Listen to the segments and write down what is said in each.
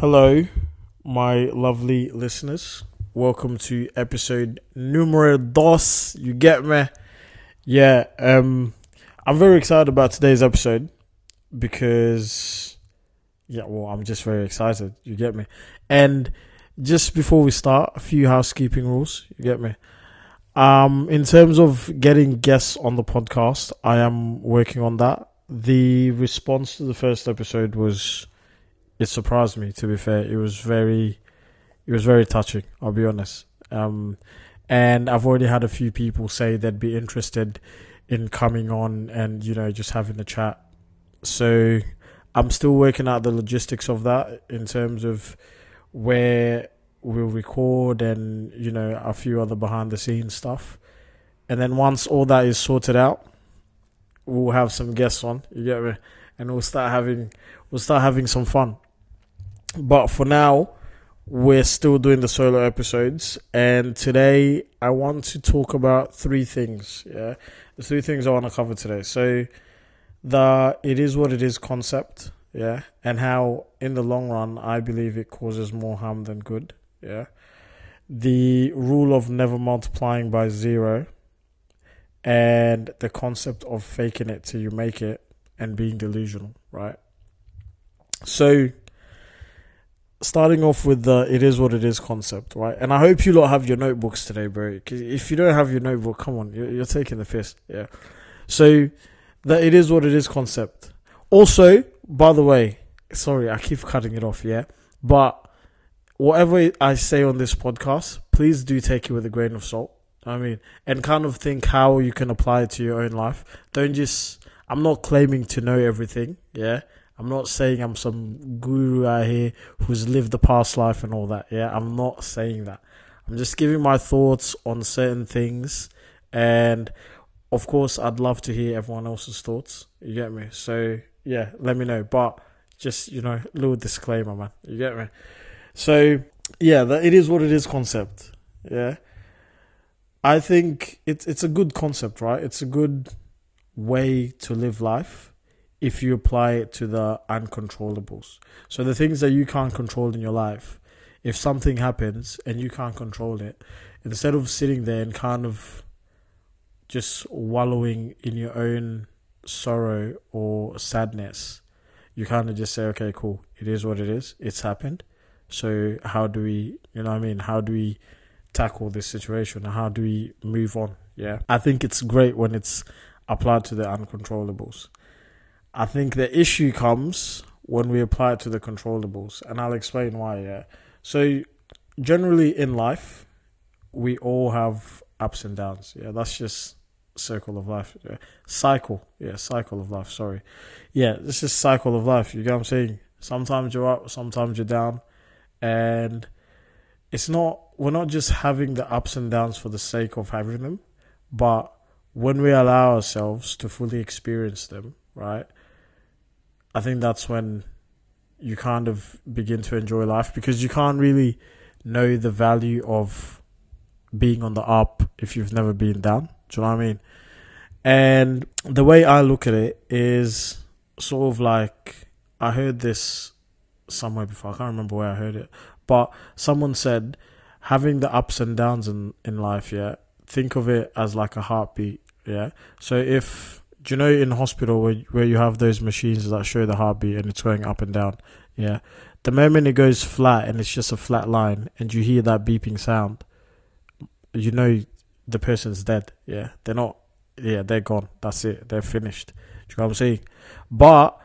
Hello, my lovely listeners. Welcome to episode numero dos. You get me? Yeah, um, I'm very excited about today's episode because, yeah, well, I'm just very excited. You get me? And just before we start, a few housekeeping rules. You get me? Um, in terms of getting guests on the podcast, I am working on that. The response to the first episode was it surprised me to be fair. It was very it was very touching i'll be honest. Um, and i've already had a few people say they'd be interested in coming on and you know just having a chat. So i'm still working out the logistics of that in terms of where we'll record and you know a few other behind the scenes stuff. And then once all that is sorted out we'll have some guests on you get me? And we'll start having we'll start having some fun but for now, we're still doing the solo episodes, and today I want to talk about three things. Yeah, the three things I want to cover today. So, the it is what it is concept. Yeah, and how in the long run I believe it causes more harm than good. Yeah, the rule of never multiplying by zero, and the concept of faking it till you make it and being delusional. Right. So starting off with the it is what it is concept, right? And I hope you lot have your notebooks today, bro. If you don't have your notebook, come on, you're, you're taking the piss. Yeah. So the it is what it is concept. Also, by the way, sorry, I keep cutting it off. Yeah, but whatever I say on this podcast, please do take it with a grain of salt. I mean, and kind of think how you can apply it to your own life. Don't just. I'm not claiming to know everything. Yeah I'm not saying I'm some guru out here who's lived the past life and all that. Yeah, I'm not saying that. I'm just giving my thoughts on certain things. And of course, I'd love to hear everyone else's thoughts. You get me? So, yeah, let me know. But just, you know, little disclaimer, man. You get me? So, yeah, it is what it is concept. Yeah. I think it's it's a good concept, right? It's a good way to live life if you apply it to the uncontrollables. So the things that you can't control in your life, if something happens and you can't control it, instead of sitting there and kind of just wallowing in your own sorrow or sadness, you kind of just say, okay, cool, it is what it is, it's happened. So how do we, you know I mean? How do we tackle this situation? How do we move on? Yeah. I think it's great when it's applied to the uncontrollables. I think the issue comes when we apply it to the controllables, and I'll explain why. Yeah. So generally in life, we all have ups and downs. Yeah, that's just circle of life. Yeah. Cycle. Yeah, cycle of life. Sorry. Yeah, this is cycle of life. You get what I'm saying? Sometimes you're up, sometimes you're down, and it's not. We're not just having the ups and downs for the sake of having them, but when we allow ourselves to fully experience them, right? I think that's when you kind of begin to enjoy life because you can't really know the value of being on the up if you've never been down. Do you know what I mean? And the way I look at it is sort of like I heard this somewhere before. I can't remember where I heard it, but someone said having the ups and downs in in life. Yeah, think of it as like a heartbeat. Yeah. So if do you know in hospital where where you have those machines that show the heartbeat and it's going up and down? Yeah. The moment it goes flat and it's just a flat line and you hear that beeping sound, you know the person's dead. Yeah. They're not yeah, they're gone. That's it. They're finished. Do you know what I'm saying? But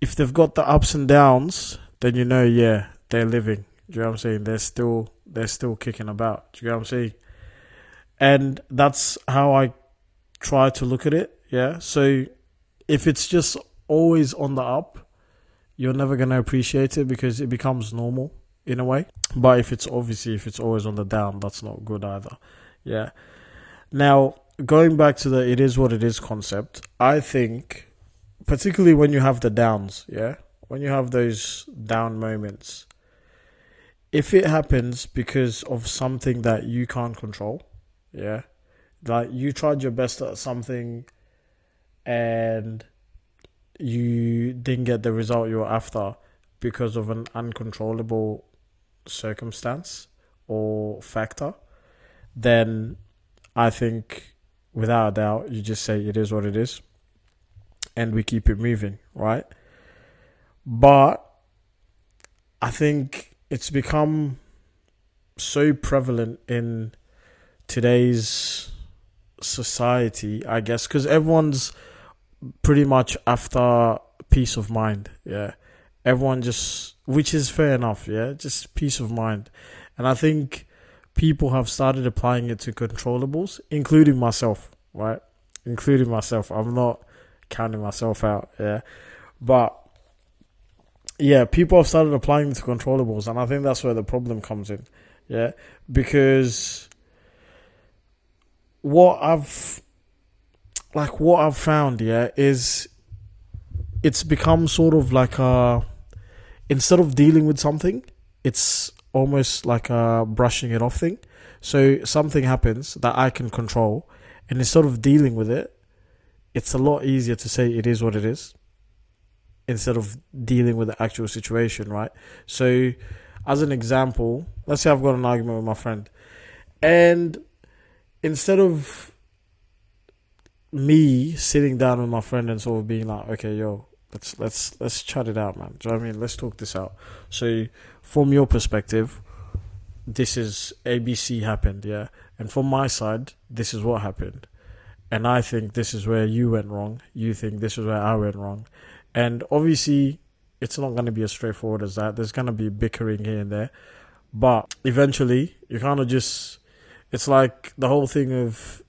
if they've got the ups and downs, then you know, yeah, they're living. Do you know what I'm saying? They're still they're still kicking about. Do you know what I'm saying? And that's how I try to look at it. Yeah. So if it's just always on the up, you're never going to appreciate it because it becomes normal in a way. But if it's obviously, if it's always on the down, that's not good either. Yeah. Now, going back to the it is what it is concept, I think, particularly when you have the downs, yeah, when you have those down moments, if it happens because of something that you can't control, yeah, like you tried your best at something and you didn't get the result you were after because of an uncontrollable circumstance or factor, then I think without a doubt you just say it is what it is and we keep it moving, right? But I think it's become so prevalent in today's society, I guess, because everyone's pretty much after peace of mind. Yeah. Everyone just, which is fair enough. Yeah. Just peace of mind. And I think people have started applying it to controllables, including myself, right? Including myself. I'm not counting myself out. Yeah. But yeah, people have started applying it to controllables. And I think that's where the problem comes in. Yeah. Because what I've like what I've found, yeah, is it's become sort of like a instead of dealing with something, it's almost like a brushing it off thing. So something happens that I can control, and instead of dealing with it, it's a lot easier to say it is what it is instead of dealing with the actual situation, right? So, as an example, let's say I've got an argument with my friend, and instead of me sitting down with my friend and sort of being like, okay, yo, let's let's let's chat it out, man. Do you know I mean? Let's talk this out. So, from your perspective, this is ABC happened, yeah, and from my side, this is what happened, and I think this is where you went wrong. You think this is where I went wrong, and obviously, it's not going to be as straightforward as that. There's going to be bickering here and there, but eventually, you kind of just it's like the whole thing of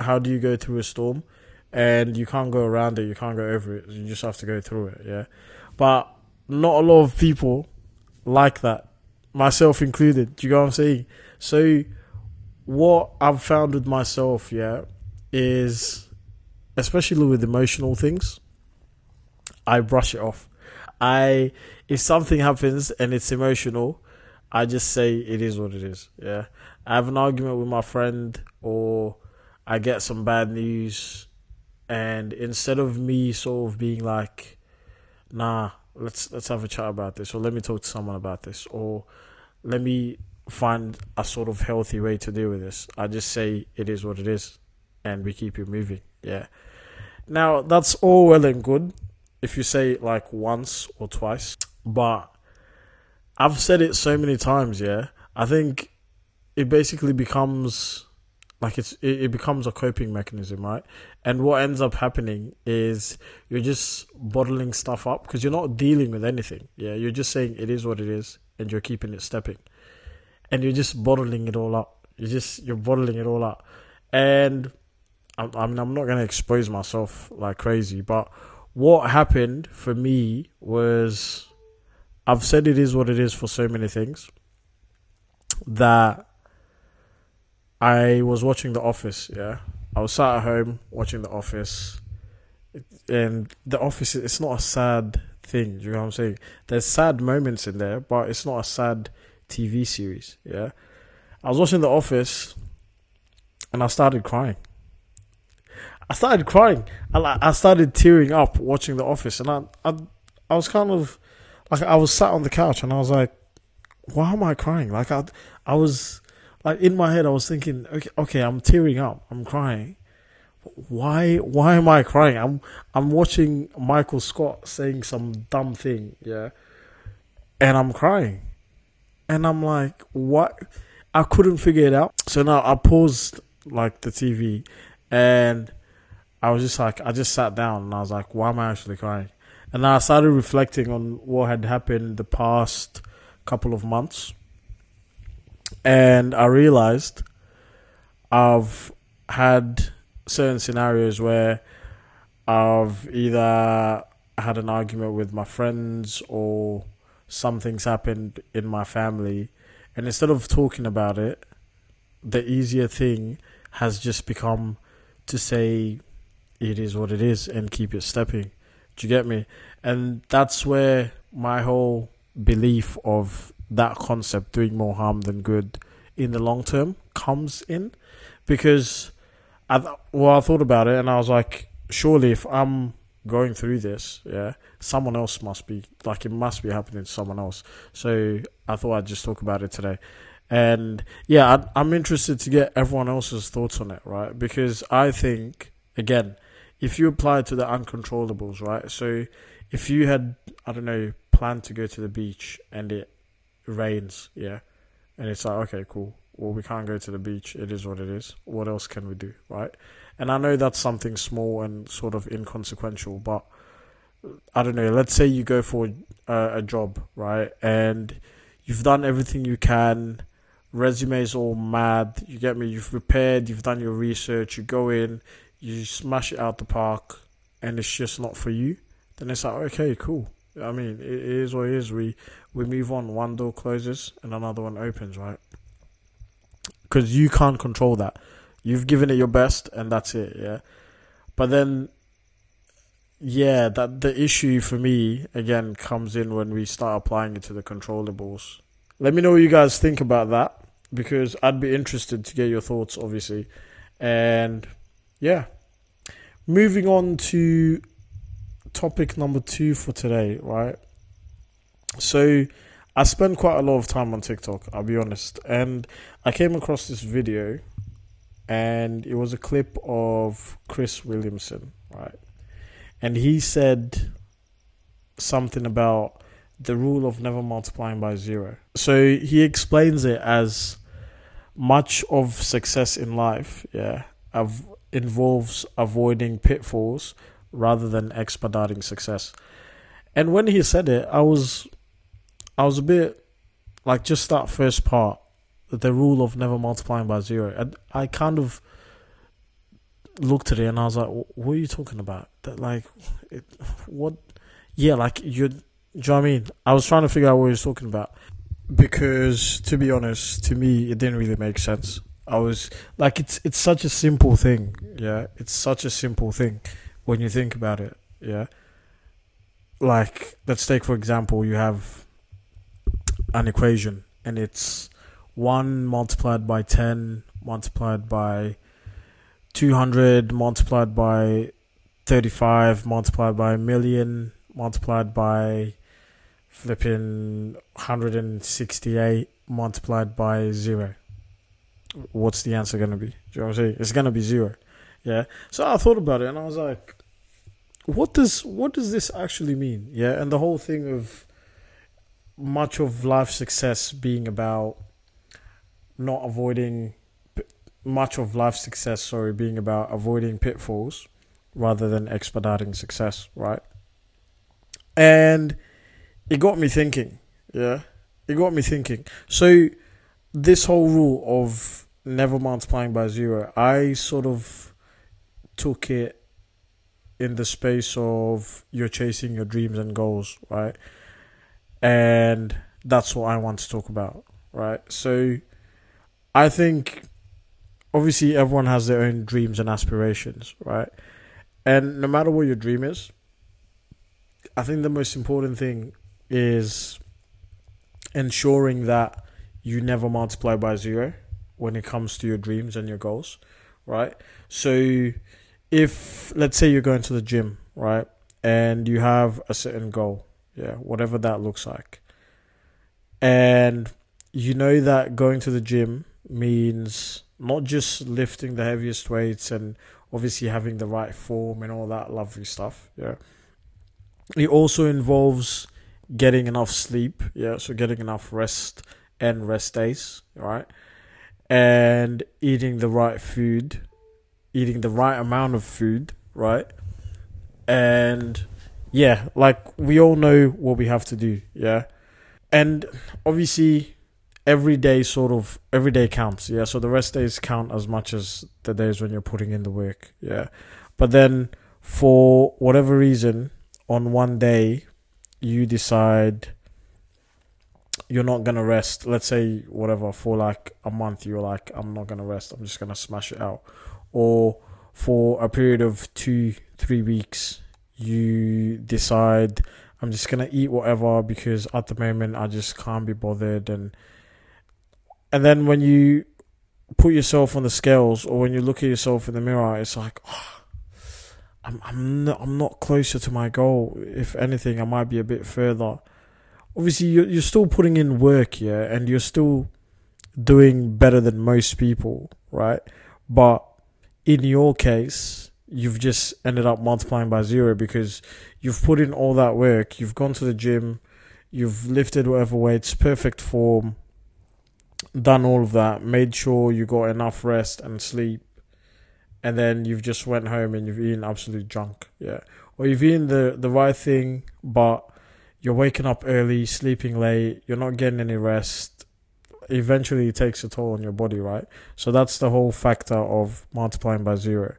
how do you go through a storm and you can't go around it, you can't go over it, you just have to go through it, yeah. But not a lot of people like that, myself included. Do you know what I'm saying? So, what I've found with myself, yeah, is especially with emotional things, I brush it off. I if something happens and it's emotional, I just say it is what it is. Yeah. I have an argument with my friend or I get some bad news and instead of me sort of being like, nah, let's let's have a chat about this or let me talk to someone about this or let me find a sort of healthy way to deal with this. I just say it is what it is and we keep it moving. Yeah. Now that's all well and good if you say it like once or twice, but I've said it so many times, yeah. I think it basically becomes like it's it, it becomes a coping mechanism, right? And what ends up happening is you're just bottling stuff up because you're not dealing with anything. Yeah, you're just saying it is what it is, and you're keeping it stepping, and you're just bottling it all up. you're just you're bottling it all up, and I, I mean I'm not gonna expose myself like crazy, but what happened for me was I've said it is what it is for so many things that I was watching The Office. Yeah, I was sat at home watching The Office, and The Office. It's not a sad thing. you know what I'm saying? There's sad moments in there, but it's not a sad TV series. Yeah, I was watching The Office, and I started crying. I started crying. I I started tearing up watching The Office, and I I I was kind of like I was sat on the couch, and I was like, "Why am I crying?" Like I I was like in my head, I was thinking, okay, okay, I'm tearing up, I'm crying. Why, why am I crying? I'm, I'm watching Michael Scott saying some dumb thing, yeah, and I'm crying, and I'm like, what? I couldn't figure it out. So now I paused like the TV, and I was just like, I just sat down and I was like, why am I actually crying? And I started reflecting on what had happened the past couple of months and I realized I've had certain scenarios where I've either had an argument with my friends or something's happened in my family, and instead of talking about it, the easier thing has just become to say it is what it is and keep it stepping. Do you get me? And that's where my whole belief of that concept doing more harm than good in the long term comes in because I well I thought about it and I was like surely if I'm going through this, yeah, someone else must be like it must be happening to someone else. So I thought I'd just talk about it today. And yeah, I, I'm interested to get everyone else's thoughts on it, right? Because I think again, if you apply to the uncontrollables, right? So if you had, I don't know, planned to go to the beach and it rains, yeah, and it's like, okay, cool. Well, we can't go to the beach. It is what it is. What else can we do, right? And I know that's something small and sort of inconsequential, but I don't know. Let's say you go for a, a job, right? And you've done everything you can. Resume's all mad. You get me? You've prepared. You've done your research. You go in, you smash it out the park, and it's just not for you. Then it's like, okay, cool. I mean, it is what it is. We we move on. One door closes and another one opens, right? Because you can't control that. You've given it your best, and that's it. Yeah, but then, yeah, that the issue for me again comes in when we start applying it to the controllables. Let me know what you guys think about that because I'd be interested to get your thoughts, obviously. And yeah, moving on to topic number two for today, right? So I spend quite a lot of time on TikTok, I'll be honest. And I came across this video and it was a clip of Chris Williamson, right? And he said something about the rule of never multiplying by zero. So he explains it as much of success in life, yeah, av- involves avoiding pitfalls rather than expediting success. And when he said it, I was, I was a bit like just that first part the rule of never multiplying by zero. And I kind of looked at it and I was like, "What are you talking about? That like, it, what? Yeah, like you. Do you know what I mean? I was trying to figure out what he was talking about because, to be honest, to me, it didn't really make sense. I was like, it's it's such a simple thing. Yeah, it's such a simple thing when you think about it. Yeah, like let's take for example, you have an equation and it's 1 multiplied by 10 multiplied by 200 multiplied by 35 multiplied by a million multiplied by flipping 168 multiplied by 0 what's the answer going to be? Do you know what i'm saying? It's going to be 0 yeah so i thought about it and i was like what does what does this actually mean yeah and the whole thing of much of life success being about not avoiding much of life success, sorry, being about avoiding pitfalls rather than expediting success, right? And it got me thinking, yeah, it got me thinking. So, this whole rule of never multiplying by zero, I sort of took it in the space of you're chasing your dreams and goals, right? And that's what I want to talk about, right? So, I think obviously everyone has their own dreams and aspirations, right? And no matter what your dream is, I think the most important thing is ensuring that you never multiply by zero when it comes to your dreams and your goals, right? So if let's say you're going to the gym, right? And you have a certain goal, yeah, whatever that looks like. And you know that going to the gym means not just lifting the heaviest weights and obviously having the right form and all that lovely stuff. Yeah. It also involves getting enough sleep. Yeah. So getting enough rest and rest days. Right. And eating the right food, eating the right amount of food. Right. And yeah, like we all know what we have to do. Yeah. And obviously, every day sort of every day counts yeah so the rest days count as much as the days when you're putting in the work yeah but then for whatever reason on one day you decide you're not gonna rest let's say whatever for like a month you're like i'm not gonna rest i'm just gonna smash it out or for a period of two three weeks you decide i'm just gonna eat whatever because at the moment i just can't be bothered and and then when you put yourself on the scales or when you look at yourself in the mirror, it's like, oh, I'm I'm not, I'm not closer to my goal. If anything, I might be a bit further. Obviously, you're you're still putting in work, yeah, and you're still doing better than most people, right? But in your case, you've just ended up multiplying by zero because you've put in all that work. You've gone to the gym, you've lifted whatever weights, perfect form, done all of that, made sure you got enough rest and sleep, and then you've just went home and you've eaten absolute junk. Yeah. Or you've eaten the, the right thing, but you're waking up early, sleeping late, you're not getting any rest. Eventually, it takes a toll on your body, right? So that's the whole factor of multiplying by zero.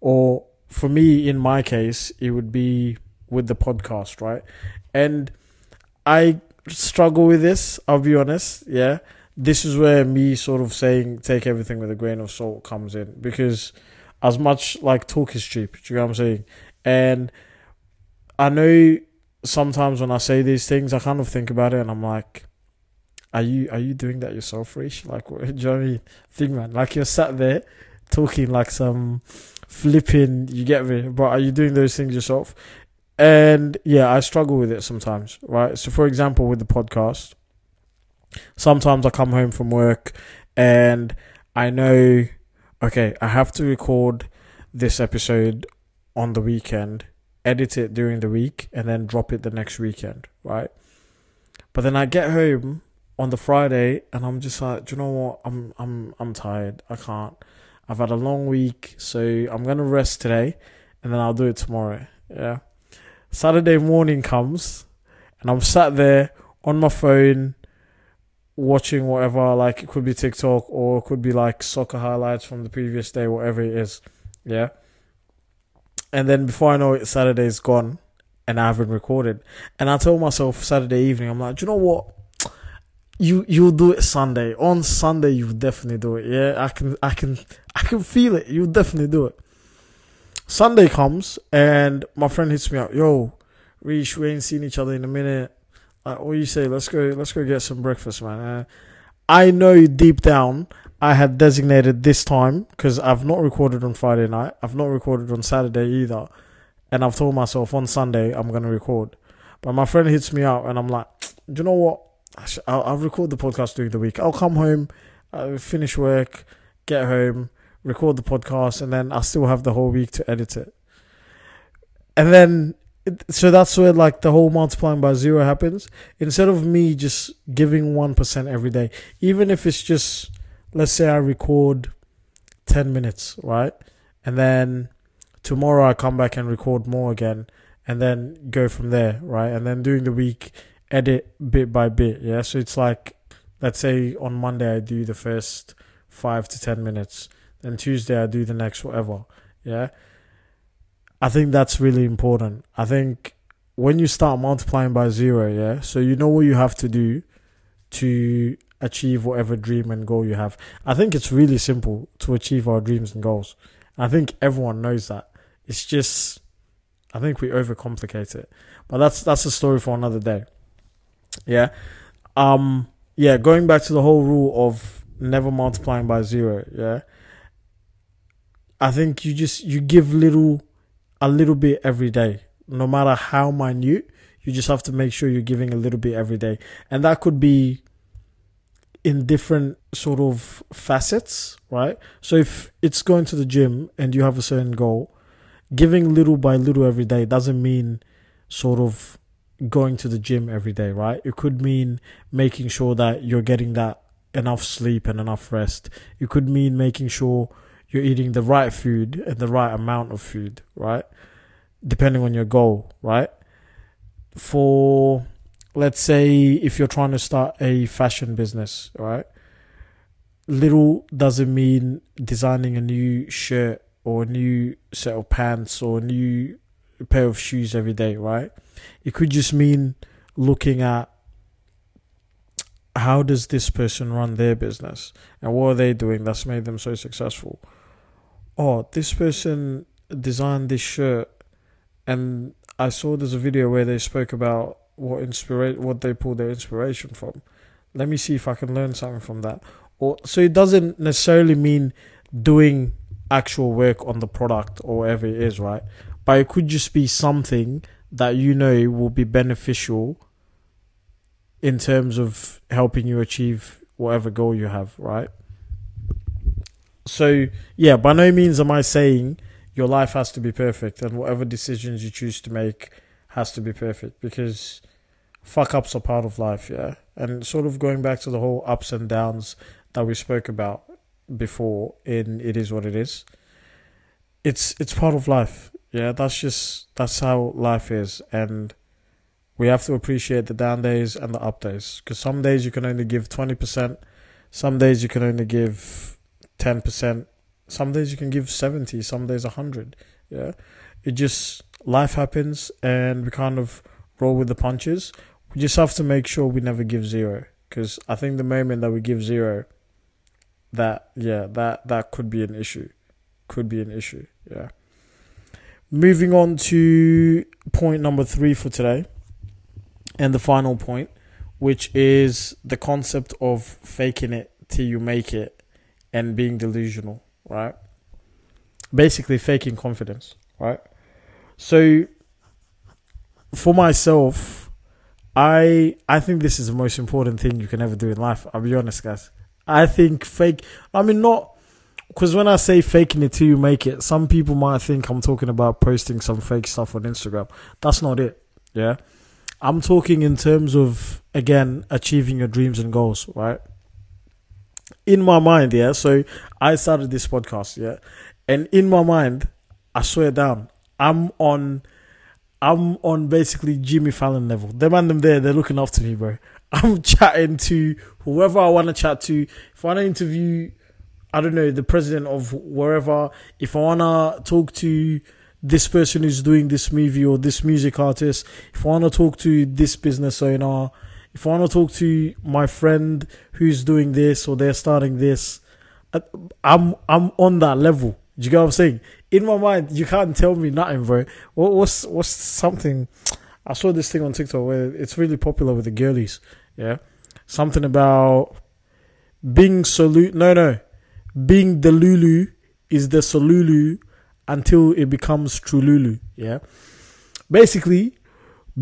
Or for me, in my case, it would be with the podcast, right? And I struggle with this, I'll be honest. Yeah. This is where me sort of saying take everything with a grain of salt comes in because as much like talk is cheap. Do you know what I'm saying? And I know sometimes when I say these things, I kind of think about it and I'm like, are you are you doing that yourself, Rish? Like, do you know what I mean? Think, man. Like you're sat there talking like some flipping. You get me? But are you doing those things yourself? And yeah, I struggle with it sometimes, right? So, for example, with the podcast, sometimes I come home from work and I know okay, I have to record this episode on the weekend, edit it during the week, and then drop it the next weekend, right? But then I get home on the Friday and I'm just like, do you know what? I'm I'm I'm tired. I can't. I've had a long week, so I'm gonna rest today and then I'll do it tomorrow. Yeah. Saturday morning comes and I'm sat there on my phone watching whatever, like it could be TikTok or it could be like soccer highlights from the previous day, whatever it is. Yeah. And then before I know it, Saturday's gone and I haven't recorded. And I told myself Saturday evening, I'm like, do you know what? You you'll do it Sunday. On Sunday you'll definitely do it. Yeah, I can I can I can feel it. You'll definitely do it. Sunday comes and my friend hits me up, yo, Reach, we ain't seen each other in a minute uh, what you say? Let's go. Let's go get some breakfast, man. Uh, I know deep down I had designated this time because I've not recorded on Friday night. I've not recorded on Saturday either, and I've told myself on Sunday I'm gonna record. But my friend hits me out, and I'm like, do you know what? I'll, I'll record the podcast during the week. I'll come home, I'll finish work, get home, record the podcast, and then I still have the whole week to edit it. And then so that's where like the whole multiplying by zero happens. Instead of me just giving one percent every day, even if it's just let's say I record ten minutes, right, and then tomorrow I come back and record more again, and then go from there, right, and then during the week edit bit by bit, yeah. So it's like let's say on Monday I do the first five to ten minutes, then Tuesday I do the next whatever, yeah I think that's really important. I think when you start multiplying by zero, yeah, so you know what you have to do to achieve whatever dream and goal you have. I think it's really simple to achieve our dreams and goals. I think everyone knows that. It's just I think we overcomplicate it. But that's that's a story for another day. Yeah. Um yeah, going back to the whole rule of never multiplying by zero, yeah. I think you just you give little a little bit every day, no matter how minute. You just have to make sure you're giving a little bit every day, and that could be in different sort of facets, right? So if it's going to the gym and you have a certain goal, giving little by little every day doesn't mean sort of going to the gym every day, right? It could mean making sure that you're getting that enough sleep and enough rest. It could mean making sure you're eating the right food and the right amount of food, right? Depending on your goal, right? For let's say if you're trying to start a fashion business, right? Little doesn't mean designing a new shirt or a new set of pants or a new pair of shoes every day, right? It could just mean looking at how does this person run their business and what are they doing that's made them so successful oh, this person designed this shirt, and I saw there's a video where they spoke about what inspira- what they pulled their inspiration from. Let me see if I can learn something from that. Or so it doesn't necessarily mean doing actual work on the product or whatever it is, right? but it could just be something that you know will be beneficial in terms of helping you achieve whatever goal you have, right? So, yeah, by no means am I saying your life has to be perfect and whatever decisions you choose to make has to be perfect because fuck ups are part of life, yeah? And sort of going back to the whole ups and downs that we spoke about before in It Is What It Is. It's it's part of life. Yeah, that's just that's how life is and we have to appreciate the down days and the up days because some days you can only give 20%, some days you can only give 10%, some days you can give 70, some days 100. Yeah. It just life happens and we kind of roll with the punches. We just have to make sure we never give zero because I think the moment that we give zero that yeah, that that could be an issue. Could be an issue. Yeah. Moving on to point number 3 for today and the final point, which is the concept of faking it till you make it and being delusional, right? Basically, faking confidence, right? So, for myself, I I think this is the most important thing you can ever do in life. I'll be honest, guys. I think fake. I mean, not because when I say faking it till you make it, some people might think I'm talking about posting some fake stuff on Instagram. That's not it. Yeah. I'm talking in terms of again achieving your dreams and goals, right? In my mind, yeah. So I started this podcast, yeah, and in my mind, I swear down, I'm on, I'm on basically Jimmy Fallon level. Them and them there, they're looking after me, bro. I'm chatting to whoever I want to chat to. If I want to interview, I don't know, the president of wherever. If I want to talk to this person who's doing this movie or this music artist, if I want to talk to this business owner, if I want to talk to my friend who's doing this or they're starting this, I'm I'm on that level. Do you get what I'm saying? In my mind, you can't tell me nothing, bro. What, what's what's something? I saw this thing on TikTok where it's really popular with the girlies. Yeah, something about being salute. No, no, being delulu is the Solulu until it becomes Trululu. Yeah. Basically,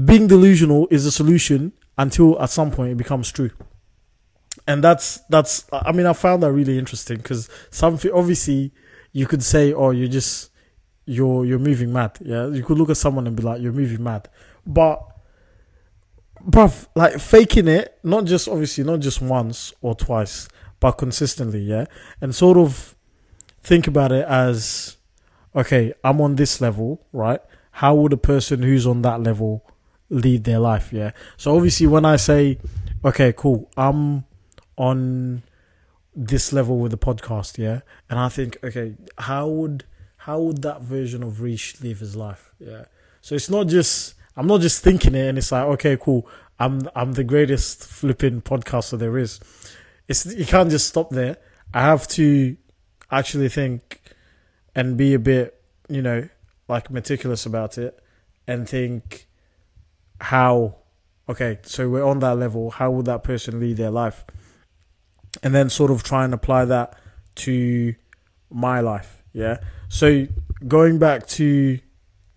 being delusional is a solution until at some point it becomes true. And that's that's I mean I found that really interesting because something obviously you could say oh you're just you're you're moving mad yeah you could look at someone and be like you're moving mad but bruv like faking it not just obviously not just once or twice but consistently yeah and sort of think about it as okay, I'm on this level, right? How would a person who's on that level lead their life? Yeah. So obviously, when I say, okay, cool, I'm on this level with the podcast, yeah, and I think, okay, how would how would that version of Rish live his life? Yeah. So it's not just I'm not just thinking it, and it's like, okay, cool, I'm I'm the greatest flipping podcaster there is. It's you can't just stop there. I have to actually think and be a bit, you know, like meticulous about it and think how okay, so we're on that level, how would that person lead their life? And then sort of try and apply that to my life, yeah? So going back to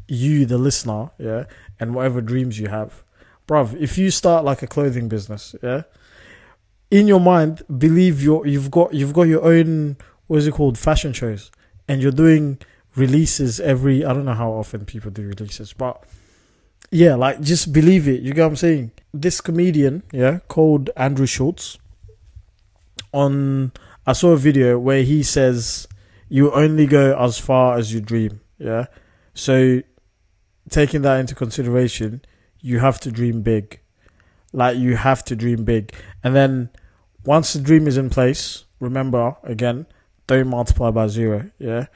you, the listener, yeah, and whatever dreams you have, bruv, if you start like a clothing business, yeah, in your mind, believe you you've got you've got your own what is it called fashion shows and you're doing releases every I don't know how often people do releases, but yeah, like just believe it. You get what I'm saying? This comedian, yeah, called Andrew Schulz On I saw a video where he says you only go as far as you dream. Yeah. So taking that into consideration, you have to dream big. Like you have to dream big. And then once the dream is in place, remember again, don't multiply by zero. Yeah,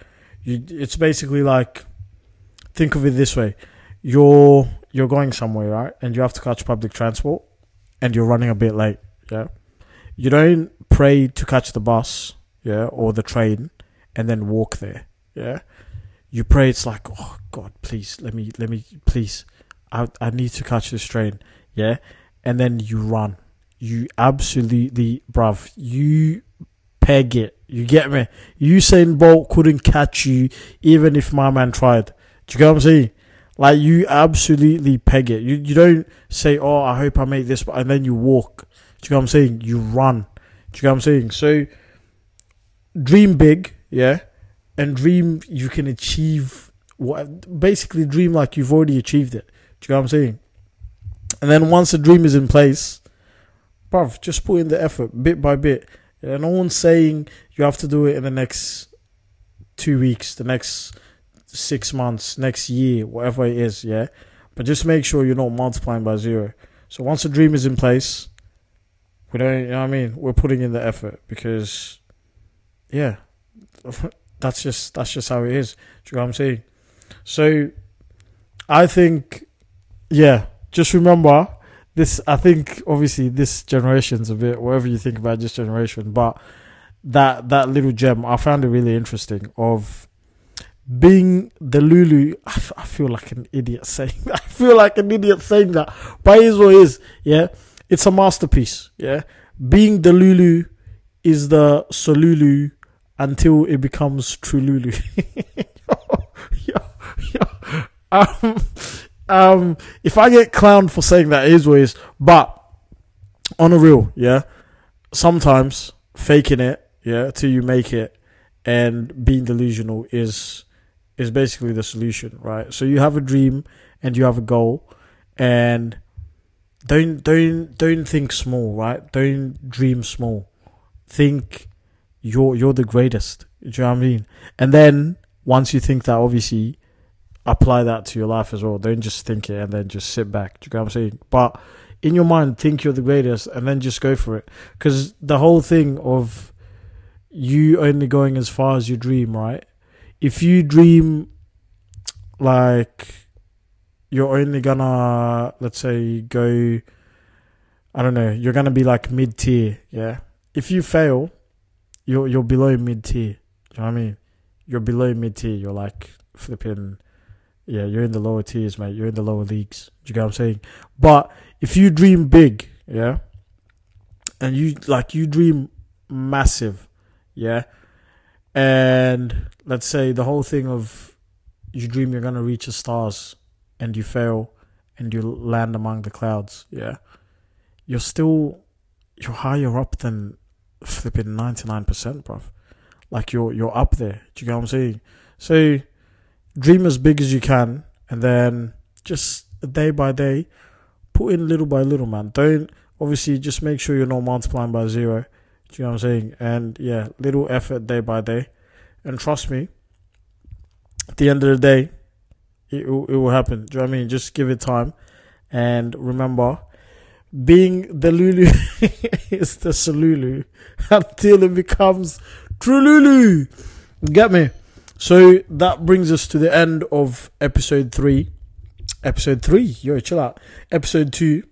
you, it's basically like think of it this way: you're you're going somewhere, right, and you have to catch public transport, and you're running a bit late. Yeah, you don't pray to catch the bus, yeah, or the train, and then walk there. Yeah, you pray. It's like, oh God, please let me let me please. I I need to catch this train. Yeah, and then you run. You absolutely, bruv, you peg it. You get me? Usain Bolt couldn't catch you even if my man tried. Do you get what I'm saying? Like you absolutely peg it. You you don't say, "Oh, I hope I make this," and then you walk. Do you get what I'm saying? You run. Do you get what I'm saying? So dream big, yeah, and dream you can achieve what basically dream like you've already achieved it. Do you know what I'm saying? And then once the dream is in place, bruv, just put in the effort bit by bit. And no one's saying you have to do it in the next two weeks, the next six months, next year, whatever it is, yeah. But just make sure you're not multiplying by zero. So once the dream is in place, we don't, you know what I mean? We're putting in the effort because, yeah, that's just that's just how it is. Do you know what I'm saying? So, I think, yeah, just remember this. I think obviously this generation's a bit whatever you think about this generation, but that that little gem I found it really interesting of being delulu. I, f- I feel like an idiot saying. I feel like an idiot saying that, but is what is. Yeah, it's a masterpiece. Yeah, being delulu is the Solulu until it becomes Trululu. yo, yo, um, um, if I get clowned for saying that, it is what it is. But on a real, yeah, sometimes faking it, yeah, till you make it, and being delusional is is basically the solution, right? So you have a dream and you have a goal, and don't don't don't think small, right? Don't dream small. Think you're you're the greatest. Do you know what I mean? And then once you think that, obviously, apply that to your life as well. Don't just think it and then just sit back. Do you know what I'm saying? But in your mind, think you're the greatest, and then just go for it. Because the whole thing of you only going as far as you dream, right? If you dream like you're only gonna, let's say, go, I don't know, you're gonna be like mid tier, yeah. If you fail, you're you're below mid tier. Do you know what I mean? You're below mid tier. You're like flipping, yeah. You're in the lower tiers, mate. You're in the lower leagues. Do you get what I'm saying? But if you dream big, yeah, and you like you dream massive, yeah, and let's say the whole thing of you dream you're gonna reach the stars and you fail and you land among the clouds, yeah, you're still you're higher up than flipping ninety nine percent, bruv. Like you're you're up there. Do you get what I'm saying? So dream as big as you can and then just day by day, put in little by little, man. Don't obviously just make sure you're not multiplying by zero. Do you know what I'm saying? And yeah, little effort day by day. And trust me, at the end of the day, it will, it will happen. Do you know what I mean? Just give it time. And remember, being delulu is the Salulu until it becomes Trululu. Get me? So that brings us to the end of episode three. Episode three, yo, chill out. Episode two.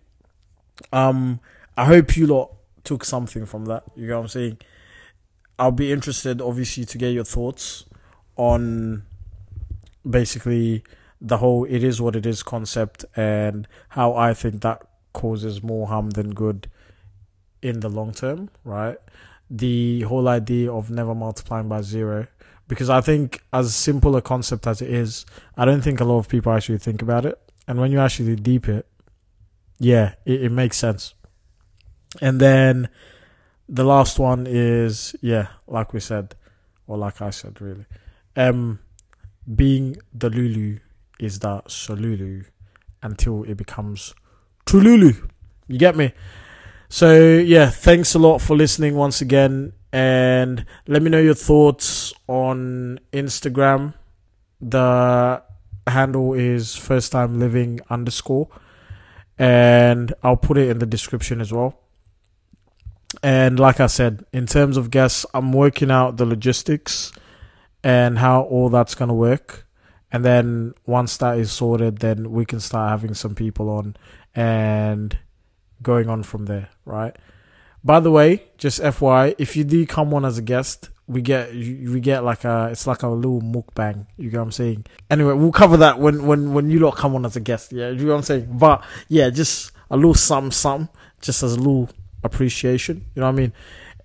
Um, I hope you lot took something from that. You know what I'm saying? I'll be interested, obviously, to get your thoughts on basically the whole "it is what it is" concept and how I think that causes more harm than good in the long term, right? The whole idea of never multiplying by zero, because I think, as simple a concept as it is, I don't think a lot of people actually think about it. And when you actually deep it, yeah, it, it makes sense. And then the last one is, yeah, like we said, or like I said, really, um, being delulu is that Solulu until it becomes Trululu. You get me? So yeah, thanks a lot for listening once again, and let me know your thoughts on Instagram. The handle is first time living underscore, and I'll put it in the description as well. And like I said, in terms of guests, I'm working out the logistics and how all that's gonna work. And then once that is sorted, then we can start having some people on and going on from there, right? By the way, just FY, if you do come on as a guest, we get we get like a it's like a little mukbang. You get what I'm saying? Anyway, we'll cover that when when when you lot come on as a guest. Yeah, you know what I'm saying? But yeah, just a little some some, just as a little appreciation. You know what I mean?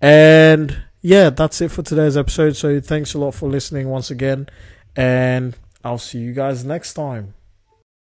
And yeah, that's it for today's episode. So thanks a lot for listening once again, and I'll see you guys next time.